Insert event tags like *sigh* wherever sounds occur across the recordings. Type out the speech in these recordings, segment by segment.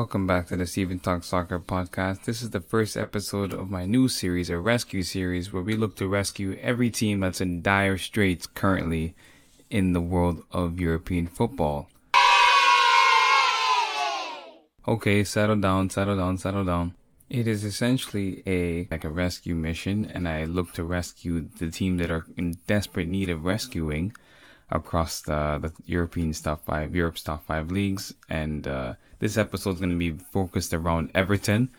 Welcome back to the Stephen Talk Soccer podcast. This is the first episode of my new series, a rescue series, where we look to rescue every team that's in dire straits currently in the world of European football. Okay, settle down, settle down, settle down. It is essentially a like a rescue mission, and I look to rescue the team that are in desperate need of rescuing across the, the European top five, Europe's top five leagues. And uh, this episode is going to be focused around Everton.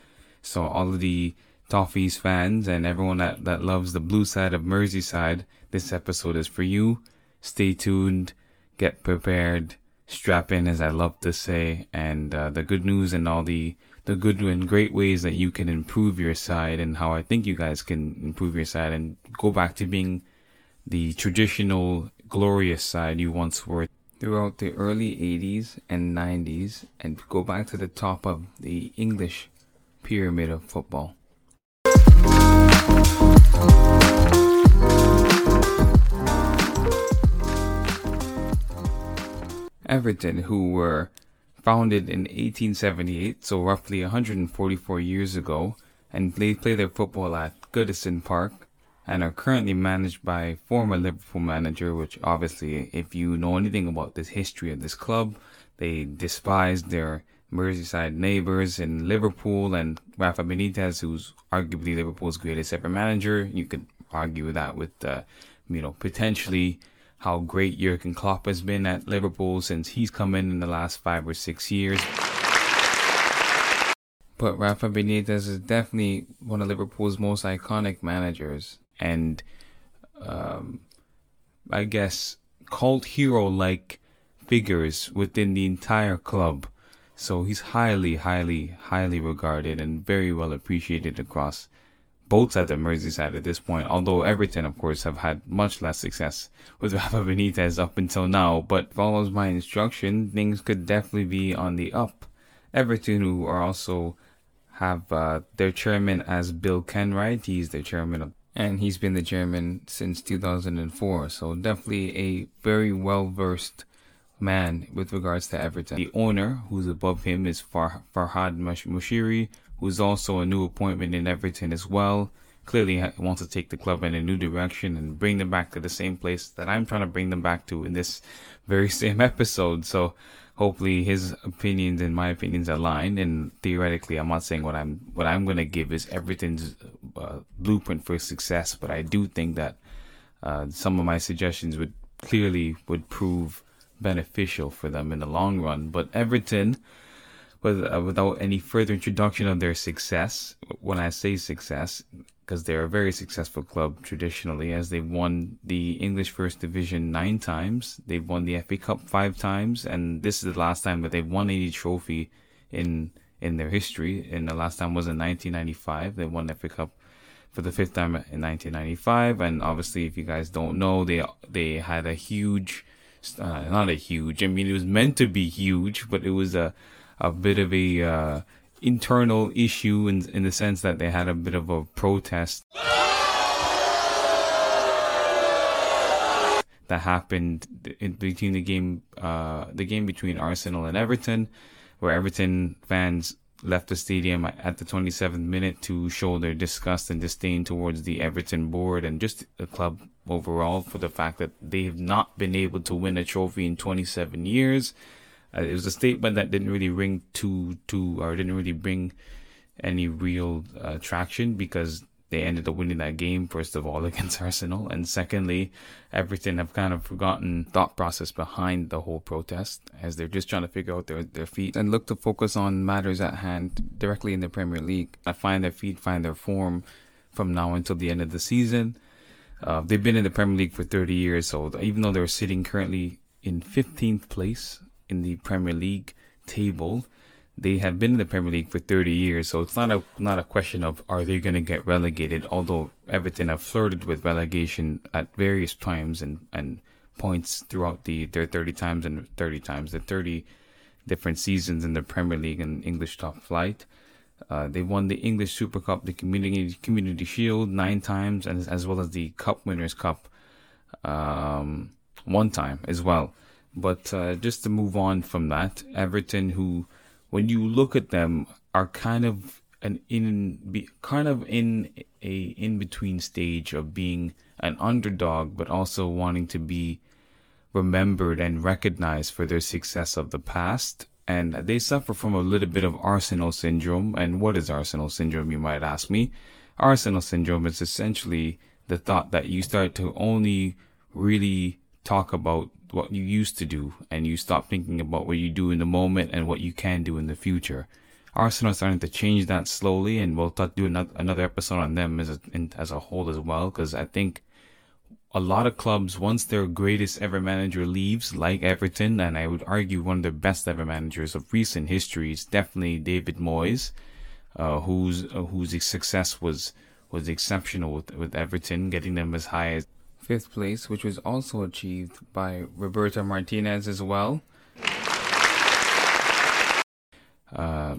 So all of the Toffees fans and everyone that, that loves the blue side of Merseyside, this episode is for you. Stay tuned, get prepared, strap in, as I love to say, and uh, the good news and all the the good and great ways that you can improve your side and how I think you guys can improve your side and go back to being the traditional glorious side you once were throughout the early 80s and 90s and go back to the top of the English pyramid of football. Everton, who were founded in 1878, so roughly 144 years ago, and they play their football at Goodison Park, and are currently managed by former Liverpool manager, which obviously, if you know anything about this history of this club, they despised their Merseyside neighbours in Liverpool and Rafa Benitez, who's arguably Liverpool's greatest ever manager. You could argue that with, uh, you know, potentially how great Jurgen Klopp has been at Liverpool since he's come in in the last five or six years. But Rafa Benitez is definitely one of Liverpool's most iconic managers and um, I guess cult hero like figures within the entire club. So he's highly, highly, highly regarded and very well appreciated across both sides of Merseyside at this point. Although Everton, of course, have had much less success with *laughs* Rafa Benitez up until now, but follows my instruction, things could definitely be on the up. Everton, who are also have uh, their chairman as Bill Kenwright, he's the chairman of and he's been the chairman since 2004. So definitely a very well versed man with regards to Everton. The owner, who's above him, is Far- Farhad Moshiri, who's also a new appointment in Everton as well. Clearly wants to take the club in a new direction and bring them back to the same place that I'm trying to bring them back to in this very *laughs* same episode. So hopefully his opinions and my opinions align. And theoretically, I'm not saying what I'm what I'm gonna give is Everton's uh, blueprint for success, but I do think that uh, some of my suggestions would clearly would prove beneficial for them in the long run. But Everton, with, uh, without any further introduction of their success, when I say success, because they're a very successful club traditionally, as they've won the English First Division nine times, they've won the FA Cup five times, and this is the last time that they've won any trophy in in their history. And the last time was in 1995. They won the FA Cup for the fifth time in 1995. And obviously, if you guys don't know, they they had a huge, uh, not a huge. I mean, it was meant to be huge, but it was a a bit of a uh, internal issue in in the sense that they had a bit of a protest that happened in between the game uh, the game between Arsenal and Everton where Everton fans left the stadium at the 27th minute to show their disgust and disdain towards the Everton board and just the club overall for the fact that they have not been able to win a trophy in 27 years uh, it was a statement that didn't really ring to to or didn't really bring any real uh, traction because they ended up winning that game first of all *laughs* against Arsenal, and secondly, Everton have kind of forgotten thought process behind the whole protest as they're just trying to figure out their their feet and look to focus on matters at hand directly in the Premier League. I find their feet, find their form from now until the end of the season. Uh, they've been in the Premier League for 30 years, so even though they're sitting currently in 15th place in the Premier League table. They have been in the Premier League for 30 years, so it's not a not a question of are they going to get relegated. Although Everton have flirted with relegation at various times and and points throughout the their 30 times and 30 times the 30 different seasons in the Premier League and English top flight. Uh, they won the English Super Cup, the Community Community Shield nine times, and as well as the Cup Winners' Cup um, one time as well. But uh, just to move on from that, Everton, who when you look at them, are kind of an in kind of in a in between stage of being an underdog, but also wanting to be remembered and recognized for their success of the past. And they suffer from a little bit of Arsenal syndrome. And what is Arsenal syndrome, you might ask me? Arsenal syndrome is essentially the thought that you start to only really talk about what you used to do and you stop thinking about what you do in the moment and what you can do in the future. Arsenal is starting to change that slowly, and we'll talk, do another episode on them as a, as a whole as well, because I think a lot of clubs, once their greatest ever manager leaves, like Everton, and I would argue one of the best ever managers of recent history is definitely David Moyes, uh, whose uh, whose success was was exceptional with, with Everton, getting them as high as fifth place, which was also achieved by Roberto Martinez as well. Uh,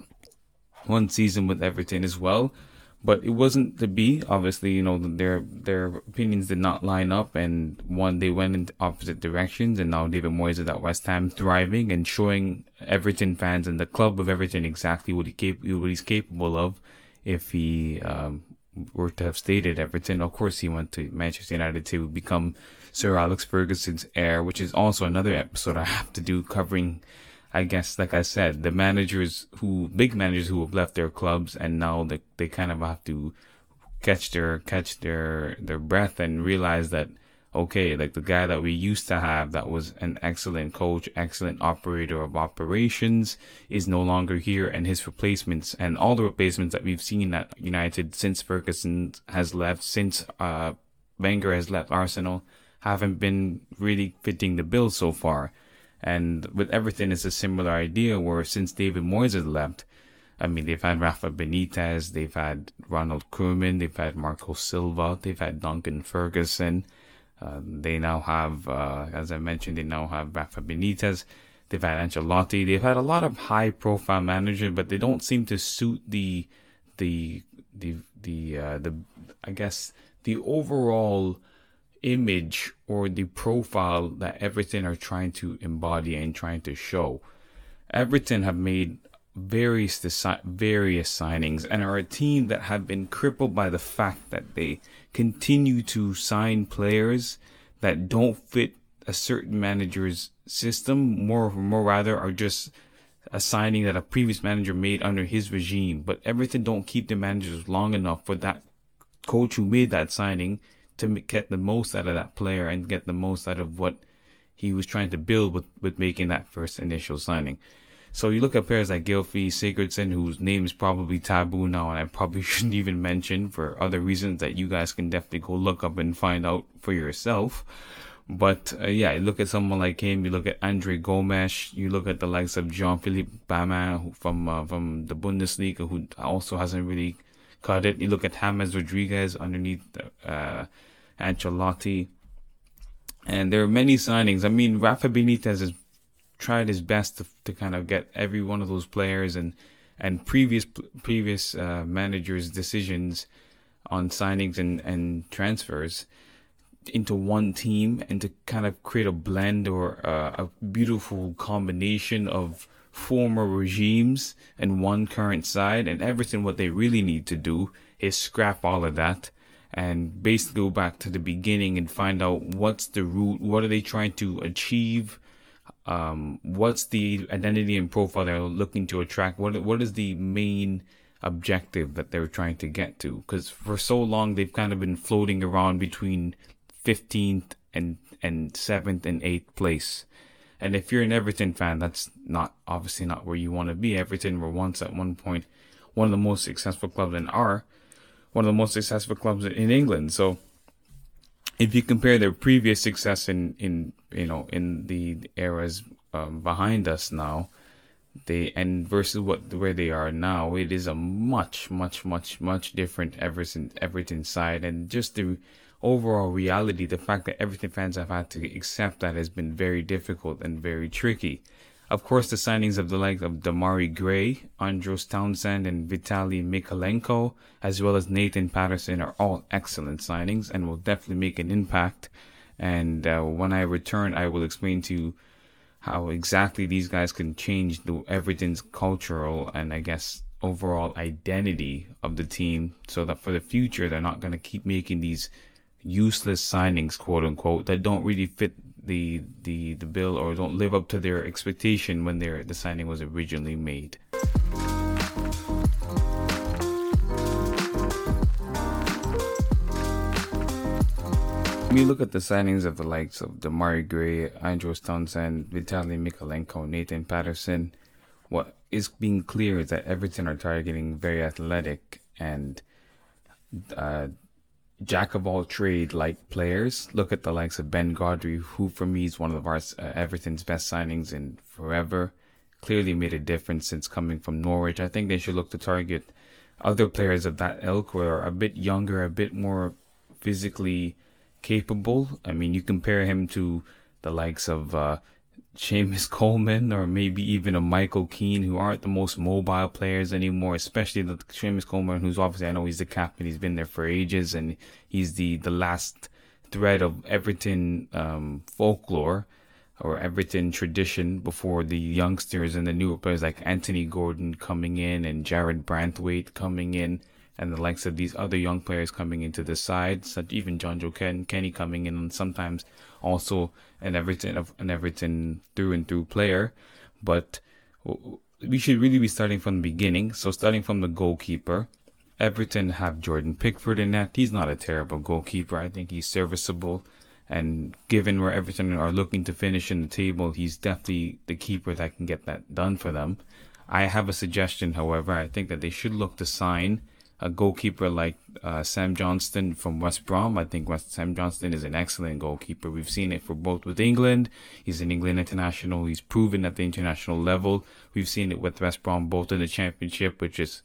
one season with Everton as well but it wasn't to be. Obviously, you know their their opinions did not line up, and one they went in opposite directions. And now David Moyes is at West Ham, thriving and showing Everton fans and the club of Everton exactly what he cap- what he's capable of. If he um, were to have stayed at Everton, of course he went to Manchester United to become Sir Alex Ferguson's heir, which is also another episode I have to do covering I guess, like I said, the managers who, big managers who have left their clubs and now they, they kind of have to catch their, catch their, their breath and realize that, okay, like the guy that we used to have that was an excellent coach, excellent operator of operations is no longer here and his replacements and all the replacements that we've seen at United since Ferguson has left, since, uh, Wenger has left Arsenal haven't been really fitting the bill so far. And with everything, it's a similar idea where since David Moyes has left, I mean, they've had Rafa Benitez, they've had Ronald Koeman, they've had Marco Silva, they've had Duncan Ferguson. Uh, they now have, uh, as I mentioned, they now have Rafa Benitez. They've had Ancelotti. They've had a lot of high-profile managers, but they don't seem to suit the, the, the, the, uh, the, I guess, the overall image or the profile that Everton are trying to embody and trying to show. Everton have made various various signings and are a team that have been crippled by the fact that they continue to sign players that don't fit a certain manager's system more more rather are just a signing that a previous manager made under his regime but Everton don't keep the managers long enough for that coach who made that signing to get the most out of that player and get the most out of what he was trying to build with, with making that first initial signing. So you look at players like Gylfi Sigurdsson, whose name is probably taboo now, and I probably *laughs* shouldn't even mention for other reasons that you guys can definitely go look up and find out for yourself. But uh, yeah, you look at someone like him. You look at Andre Gomes. You look at the likes of Jean-Philippe Gbamin from uh, from the Bundesliga, who also hasn't really cut it. You look at James Rodriguez underneath uh, Ancelotti. And there are many signings. I mean, Rafa Benitez has tried his best to, to kind of get every one of those players and and previous previous uh, managers' decisions on signings and, and transfers into one team and to kind of create a blend or uh, a beautiful combination of former regimes and one current side. And Everton what they really need to do is scrap all of that and basically go back to the beginning and find out what's the root, what are they trying to achieve, um, what's the identity and profile they're looking to attract, what what is the main objective that they're trying to get to? Because for so long they've kind of been floating around between 15th and and seventh and eighth place. And if you're an Everton fan, that's not obviously not where you want to be. Everton were once at one point one of the most successful clubs in are one of the most successful clubs in England. So if you compare their previous success in, in you know in the eras um, behind us now, they and versus what where they are now, it is a much much much much different Everton Everton side, and just the overall reality, the fact that Everton fans have had to accept that has been very difficult and very tricky. Of course, the signings of the likes of Demarai Gray, Andros Townsend, and Vitaly Mykolenko, as well as Nathan Patterson, are all excellent signings and will definitely make an impact. And uh, when I return, I will explain to you how exactly these guys can change the Everton's cultural and I guess overall identity of the team so that for the future they're not going to keep making these useless signings quote unquote that don't really fit the the the bill or don't live up to their expectation when their the signing was originally made. When you look at the signings of the likes of Demarai Gray, Andrew Townsend, Vitaly Mykolenko, Nathan Patterson, what is being clear is that Everton are targeting very athletic and uh, jack of all trade like players. Look at the likes of Ben Godfrey, who for me is one of our uh, Everton's best signings in forever. Clearly made a difference since coming from Norwich. I think they should look to target other players of that ilk who are a bit younger, a bit more physically capable. I mean, you compare him to the likes of uh, Seamus Coleman or maybe even a Michael Keane, who aren't the most mobile players anymore, especially the Seamus Coleman, who's obviously, I know he's the captain, he's been there for ages, and he's the, the last thread of Everton um, folklore or Everton tradition before the youngsters and the newer players like Anthony Gordon coming in and Jarrad Branthwaite coming in and the likes of these other young players coming into the side, such even Jonjoe Ken, Kenny coming in, and sometimes also an Everton of an Everton through and through player. But we should really be starting from the beginning. So starting from the goalkeeper, Everton have Jordan Pickford in that. He's not a terrible goalkeeper. I think he's serviceable. And given where Everton are looking to finish in the table, he's definitely the keeper that can get that done for them. I have a suggestion, however. I think that they should look to sign a goalkeeper like uh, Sam Johnstone from West Brom. I think West Sam Johnstone is an excellent goalkeeper. We've seen it for both with England. He's an England international. He's proven at the international level. We've seen it with West Brom both in the championship, which is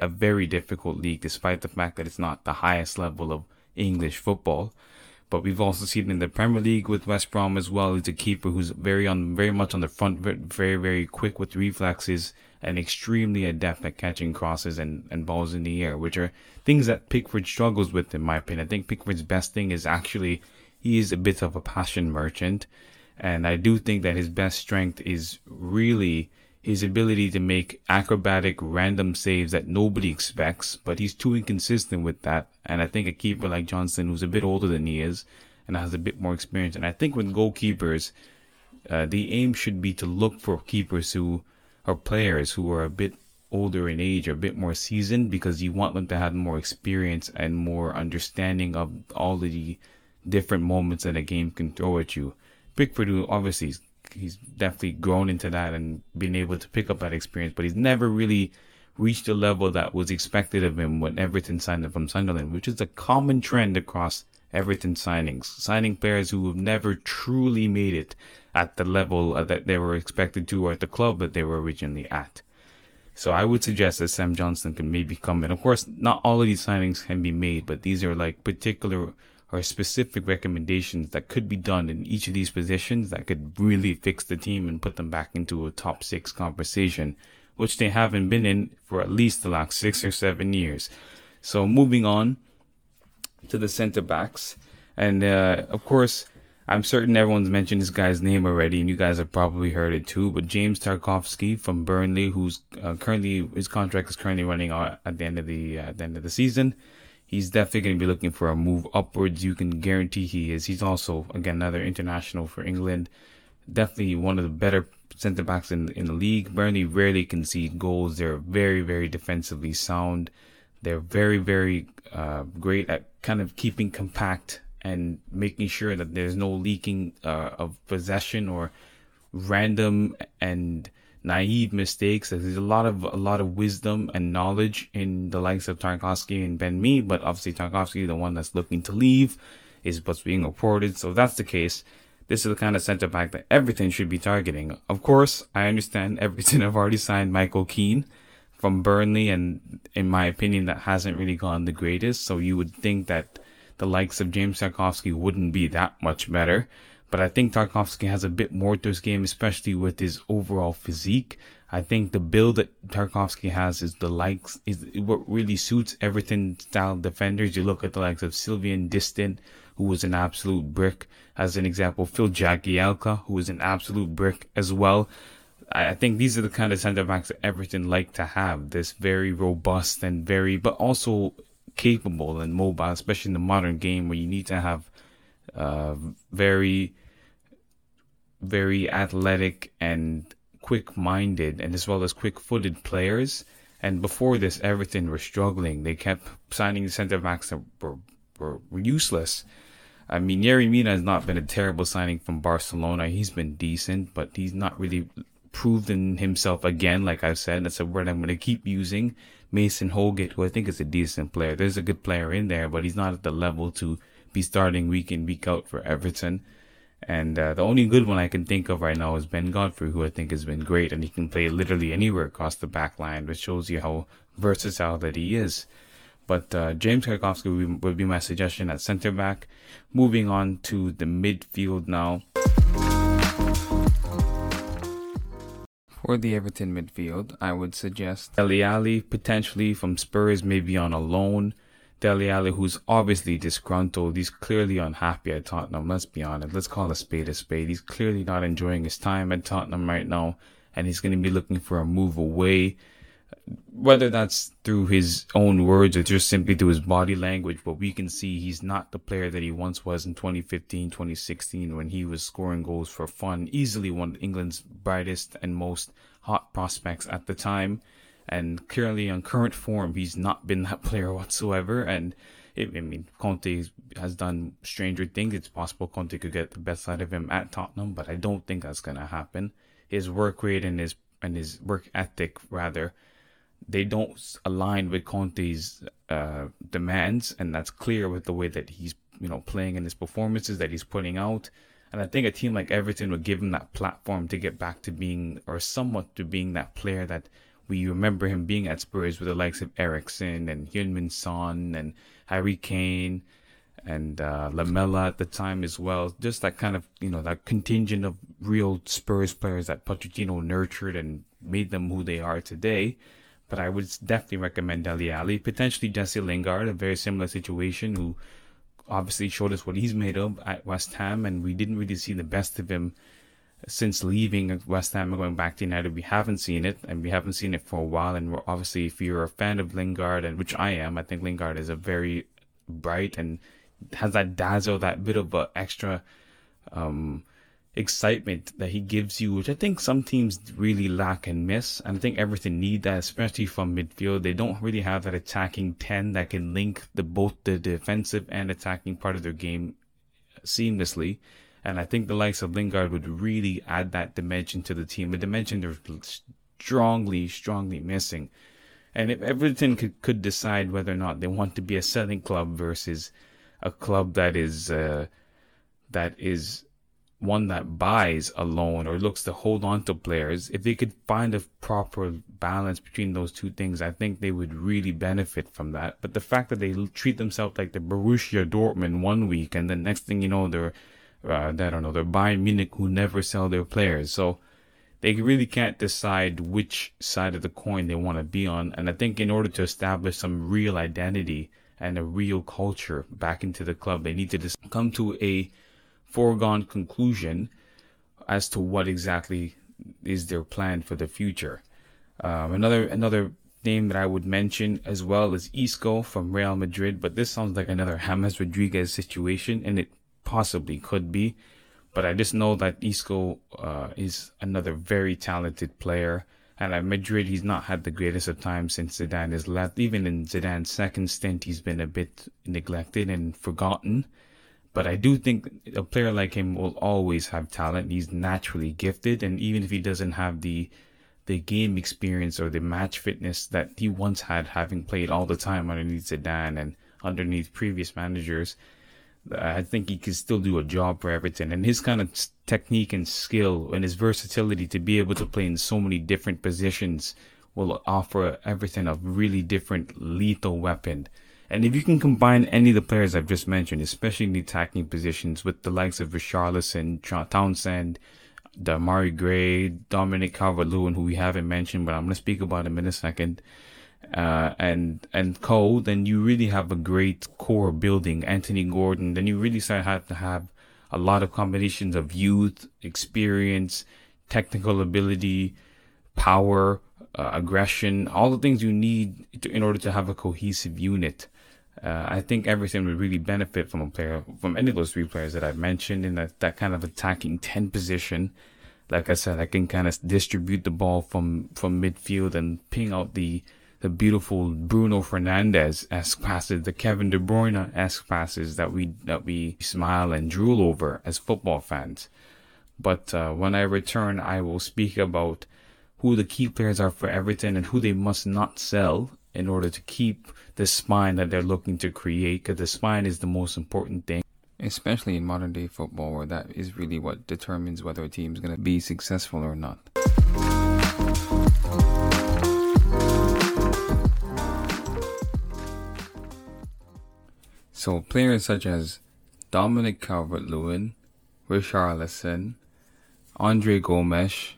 a very difficult league, despite the fact that it's not the highest level of English football. But we've also seen in the Premier League with West Brom as well. He's a keeper who's very on, very much on the front, very, very quick with reflexes and extremely adept at catching crosses and, and balls in the air, which are things that Pickford struggles with, in my opinion. I think Pickford's best thing is actually he is a bit of a passion merchant. And I do think that his best strength is really his ability to make acrobatic random saves that nobody expects, but he's too inconsistent with that. And I think a keeper like Johnstone, who's a bit older than he is and has a bit more experience, and I think with goalkeepers, uh, the aim should be to look for keepers who or players who are a bit older in age or a bit more seasoned because you want them to have more experience and more understanding of all of the different moments that a game can throw at you. Pickford, who obviously he's definitely grown into that and been able to pick up that experience, but he's never really reached the level that was expected of him when Everton signed him from Sunderland, which is a common trend across Everton signings, signing players who have never truly made it at the level that they were expected to or at the club that they were originally at. So I would suggest that Sam Johnstone can maybe come in. Of course, not all of these signings can be made, but these are like particular or specific recommendations that could be done in each of these positions that could really fix the team and put them back into a top six conversation, which they haven't been in for at least the last six or seven years. So moving on to the center backs. And, uh, of course, I'm certain everyone's mentioned this guy's name already, and you guys have probably heard it too. But James Tarkowski from Burnley, who's uh, currently his contract is currently running out at the end of the uh, at the end of the season. He's definitely going to be looking for a move upwards. You can guarantee he is. He's also again another international for England. Definitely one of the better centre backs in in the league. Burnley rarely concede goals. They're very very defensively sound. They're very very uh, great at kind of keeping compact and making sure that there's no leaking uh, of possession or random and naive mistakes. There's a lot of a lot of wisdom and knowledge in the likes of Tarkowski and Ben Mee, but obviously Tarkowski, the one that's looking to leave, is what's being reported. So that's the case. This is the kind of center back that Everton should be targeting. Of course, I understand *laughs* Everton have already signed Michael Keane from Burnley, and in my opinion, that hasn't really gone the greatest. So you would think that the likes of James Tarkowski wouldn't be that much better. But I think Tarkowski has a bit more to his game, especially with his overall physique. I think the build that Tarkowski has is the likes is what really suits Everton style defenders. You look at the likes of Sylvain Distin, who was an absolute brick, as an example. Phil Jagielka, who was an absolute brick as well. I think these are the kind of centre backs that Everton like to have. This very robust and very, but also capable and mobile, especially in the modern game where you need to have uh, very, very athletic and quick minded and as well as quick footed players. And before this, Everton was struggling. They kept signing centre backs that were, were, were useless. I mean, Yerry Mina has not been a terrible signing from Barcelona. He's been decent, but he's not really proven himself again. Like I've said, that's a word I'm going to keep using. Mason Holgate, who I think is a decent player. There's a good player in there, but he's not at the level to be starting week in, week out for Everton. And uh, the only good one I can think of right now is Ben Godfrey, who I think has been great, and he can play literally anywhere across the back line, which shows you how versatile that he is. But uh, James Tarkowski would be, would be my suggestion at centre back. Moving on to the midfield now. For the Everton midfield, I would suggest Dele Alli, potentially from Spurs, maybe on a loan. Dele Alli, who's obviously disgruntled. He's clearly unhappy at Tottenham. Let's be honest. Let's call a spade a spade. He's clearly not enjoying his time at Tottenham right now, and he's going to be looking for a move away. Whether that's through his own words or just simply through his body language, but we can see he's not the player that he once was in 2015, 2016 when he was scoring goals for fun. Easily one of England's brightest and most hot prospects at the time and currently on current form, he's not been that *laughs* player whatsoever. And it, I mean, Conte has done stranger things. It's possible Conte could get the best out of him at Tottenham, but I don't think that's gonna happen. His work rate and his and his work ethic, rather, they don't align with Conte's uh, demands, and that's clear with the way that he's you know playing in his performances that he's putting out. And I think a team like Everton would give him that platform to get back to being, or somewhat to being that player that we remember him being at Spurs with the likes of Eriksen and Heung-min Son and Harry Kane and uh, Lamela at the time as well. Just that kind of, you know, that contingent of real Spurs players that Pochettino nurtured and made them who they are today. But I would definitely recommend Dele Alli. potentially Jesse Lingard, a very similar situation, who obviously showed us what he's made of at West Ham, and we didn't really see the best of him since leaving West Ham and going back to United, we haven't seen it, and we haven't seen it for a while. And we're obviously, if you're a fan of Lingard, and which I am, I think Lingard is a very bright and has that dazzle, that bit of a extra um, excitement that he gives you, which I think some teams really lack and miss. And I think Everton need that, especially from midfield. They don't really have that attacking ten that can link the both the defensive and attacking part of their game seamlessly. And I think the likes of Lingard would really add that dimension to the team, a dimension they're strongly, strongly missing. And if Everton could, could decide whether or not they want to be a selling club versus a club that is uh, that is one that buys a loan or looks to hold on to players, if they could find a proper balance between those two things, I think they would really benefit from that. But the fact that they treat themselves like the Borussia Dortmund one week and the next thing you know they're uh, I don't know, they're Bayern Munich who never sell their players. So they really can't decide which side of the coin they want to be on. And I think in order to establish some real identity and a real culture back into the club, they need to just come to a foregone conclusion as to what exactly is their plan for the future. Um, another another name that I would mention as well is Isco from Real Madrid, but this sounds like another James Rodriguez situation, and it possibly could be. But I just know that Isco uh, is another very talented player. And at Madrid, he's not had the greatest of times since Zidane has left. Even in Zidane's second stint, he's been a bit neglected and forgotten. But I do think a player like him will always have talent. He's naturally gifted, and even if he doesn't have the the game experience or the match fitness that he once had, having played all the time underneath Zidane and underneath previous managers, I think he can still do a job for Everton. And his kind of technique and skill and his versatility to be able to play in so many different positions will offer Everton a really different lethal weapon. And if you can combine any of the players I've just mentioned, especially in the attacking positions with the likes of Richarlison, Townsend, Demarai Gray, Dominic Calvert-Lewin, who we haven't mentioned, but I'm going to speak about him in a second, uh, and, and Co, then you really have a great core building. Anthony Gordon, then you really start have to have a lot of combinations of youth, experience, technical ability, power, uh, aggression, all the things you need to, in order to have a cohesive unit. Uh, I think Everton would really benefit from a player, from any of those three players that I've mentioned in that, that kind of attacking 10 position. Like I said, I can kind of distribute the ball from, from midfield and ping out the, the beautiful Bruno Fernandes esque passes, the Kevin De Bruyne-esque passes that we, that we smile and drool over as football fans. But, uh, when I return, I will speak about who the key players are for Everton and who they must not sell in order to keep the spine that they're looking to create because the spine is the most important thing especially in modern day football where that is really what determines whether a team's going to be successful or not so players such as Dominic Calvert-Lewin, Richarlison, Andre Gomes,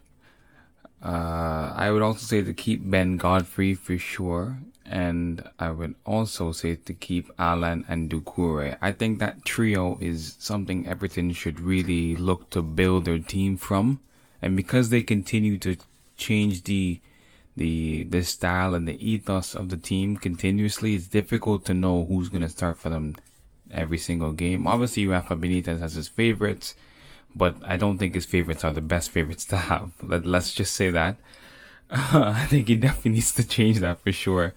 uh, I would also say to keep Ben Godfrey for sure. And I would also say to keep Allan and Doucouré. I think that trio is something Everton should really look to build their team from. And because they continue to change the the the style and the ethos of the team continuously, it's difficult to know who's gonna start for them every single game. Obviously Rafa Benitez has his favorites but I don't think his favorites are the best favorites to have. Let, let's just say that. *laughs* I think he definitely needs to change that for sure.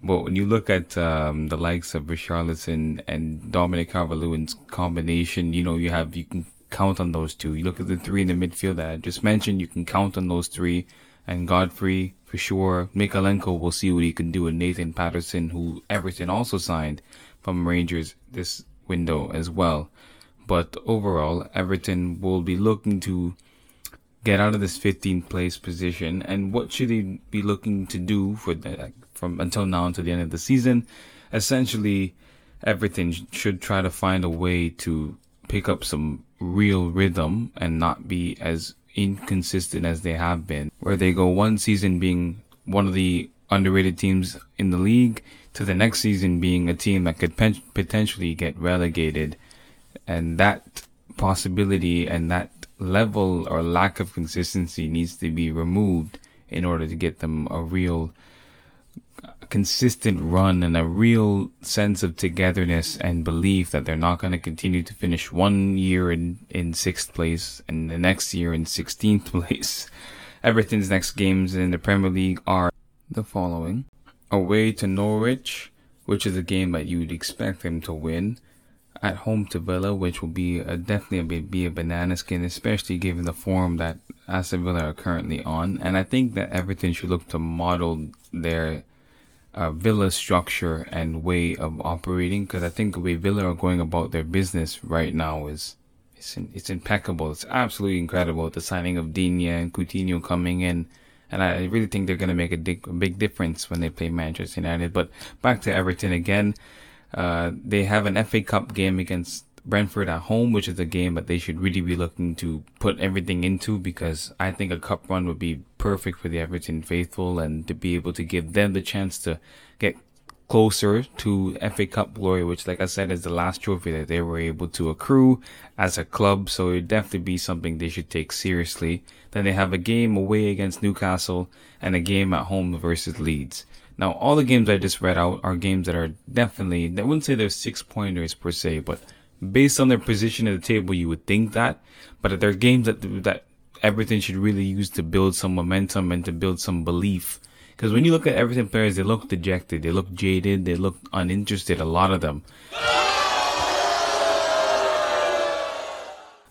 But when you look at um, the likes of Richarlison and Dominic Calvert-Lewin's combination, you know, you have, you can count on those two. You look at the three in the midfield that I just mentioned, you can count on those three. And Godfrey, for sure. Mykolenko, we'll see what he can do. And Nathan Patterson, who Everton also signed from Rangers this window as well. But overall, Everton will be looking to get out of this 15th place position. And what should they be looking to do for the, from until now until the end of the season? Essentially, Everton should try to find a way to pick up some real rhythm and not be as inconsistent as they have been, where they go one season being one of the underrated teams in the league to the next season being a team that could potentially get relegated and that possibility and that level or lack of consistency needs to be removed in order to get them a real consistent run and a real sense of togetherness and belief that they're not going to continue to finish one year in, in sixth place and the next year in 16th *laughs* place. Everton's next games in the Premier League are the following. Away to Norwich, which is a game that you'd expect them to win at home to Villa, which will be a, definitely a, be a banana skin, especially given the form that Aston Villa are currently on. And I think that Everton should look to model their uh, Villa structure and way of operating, because I think the way Villa are going about their business right now is it's in, it's impeccable. It's absolutely incredible. The signing of Digne and Coutinho coming in. And I really think they're going to make a a big difference when they play Manchester United. But back to Everton again. Uh, they have an FA Cup game against Brentford at home, which is a game that they should really be looking to put everything into because I think a cup run would be perfect for the Everton faithful and to be able to give them the chance to get closer to FA Cup glory, which, like I said, is the last trophy that they were able to accrue as a club. So it would definitely be something they should take seriously. Then they have a game away against Newcastle and a game at home versus Leeds. Now, all the games I just read out are games that are definitely, I wouldn't say they're six pointers per se, but based on their position at the table, you would think that. But they're games that, that Everton should really use to build some momentum and to build some belief. Because when you look at Everton players, they look dejected, they look jaded, they look uninterested, a lot of them.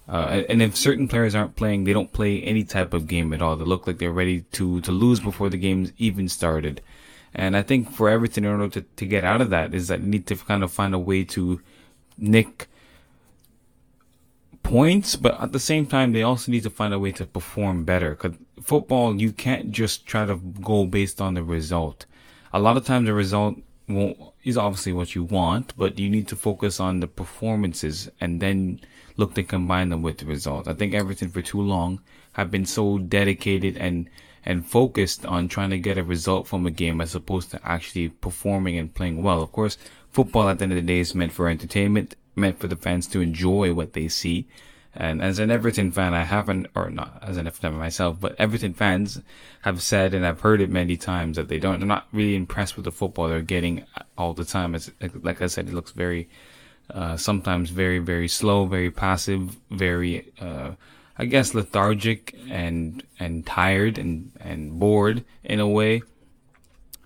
Uh, and if certain players aren't playing, they don't play any type of game at all. They look like they're ready to, to lose before the game's even started. And I think for Everton in order to, to get out of that, is that you need to kind of find a way to nick points, but at the same time, they also need to find a way to perform better. Because football, you can't just try to go based on the result. A lot of times, the result is obviously what you want, but you need to focus on the performances and then look to combine them with the result. I think Everton for too long have been so dedicated and and focused on trying to get a result from a game as opposed to actually performing and playing well. Of course, football at the end of the day is meant for entertainment, meant for the fans to enjoy what they see. And as an Everton fan, I haven't, or not as an Everton fan myself, but Everton fans have said, and I've heard it many times, that they don't, they're not really impressed with the football they're getting all the time. It's, like I said, it looks very, uh, sometimes very, very slow, very passive, very, uh, I guess lethargic and, and tired and, and bored in a way.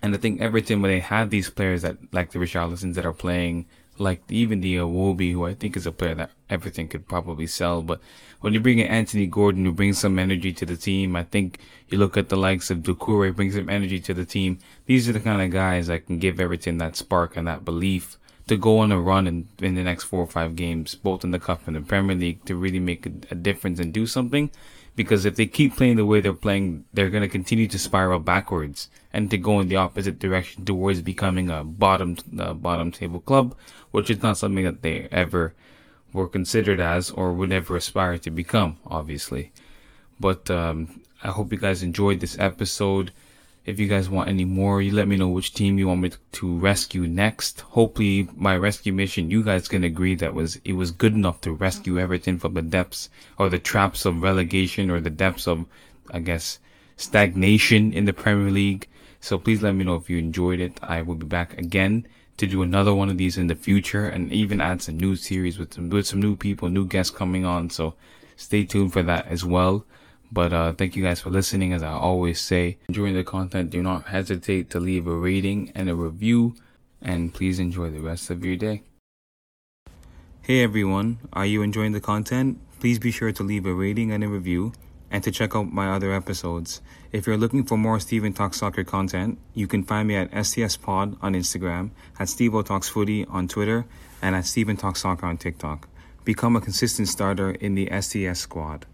And I think Everton, when they have these players that, like the Richarlisons that are playing like even the Iwobi, who I think is a player that Everton could probably sell. But when you bring in Anthony Gordon, who brings some energy to the team, I think you look at the likes of Doucouré, brings some energy to the team. These are the kind of guys that can give Everton that spark and that belief to go on a run in, in the next four or five games, both in the Cup and the Premier League, to really make a, a difference and do something. Because if they keep playing the way they're playing, they're going to continue to spiral backwards and to go in the opposite direction towards becoming a bottom, uh, bottom table club which is not something that they ever were considered as or would ever aspire to become, obviously. But um, I hope you guys enjoyed this episode. If you guys want any more, you let me know which team you want me to rescue next. Hopefully, my rescue mission, you guys can agree that was it was good enough to rescue Everton from the depths or the traps of relegation or the depths of, I guess, stagnation in the Premier League. So please let me know if you enjoyed it. I will be back again to do another one of these in the future and even add some new series with some with some new people, new guests coming on. So stay tuned for that as well. But uh, thank you guys for listening. As I always say, enjoying the content, do not hesitate to leave a rating and a review. And please enjoy the rest of your day. Hey everyone, are you enjoying the content? Please be sure to leave a rating and a review and to check out my other episodes. If you're looking for more Stephen Talks Soccer content, you can find me at STS Pod on Instagram, at Stevo Talks Footy on Twitter, and at Stephen Talks Soccer on TikTok. Become a consistent starter in the STS squad.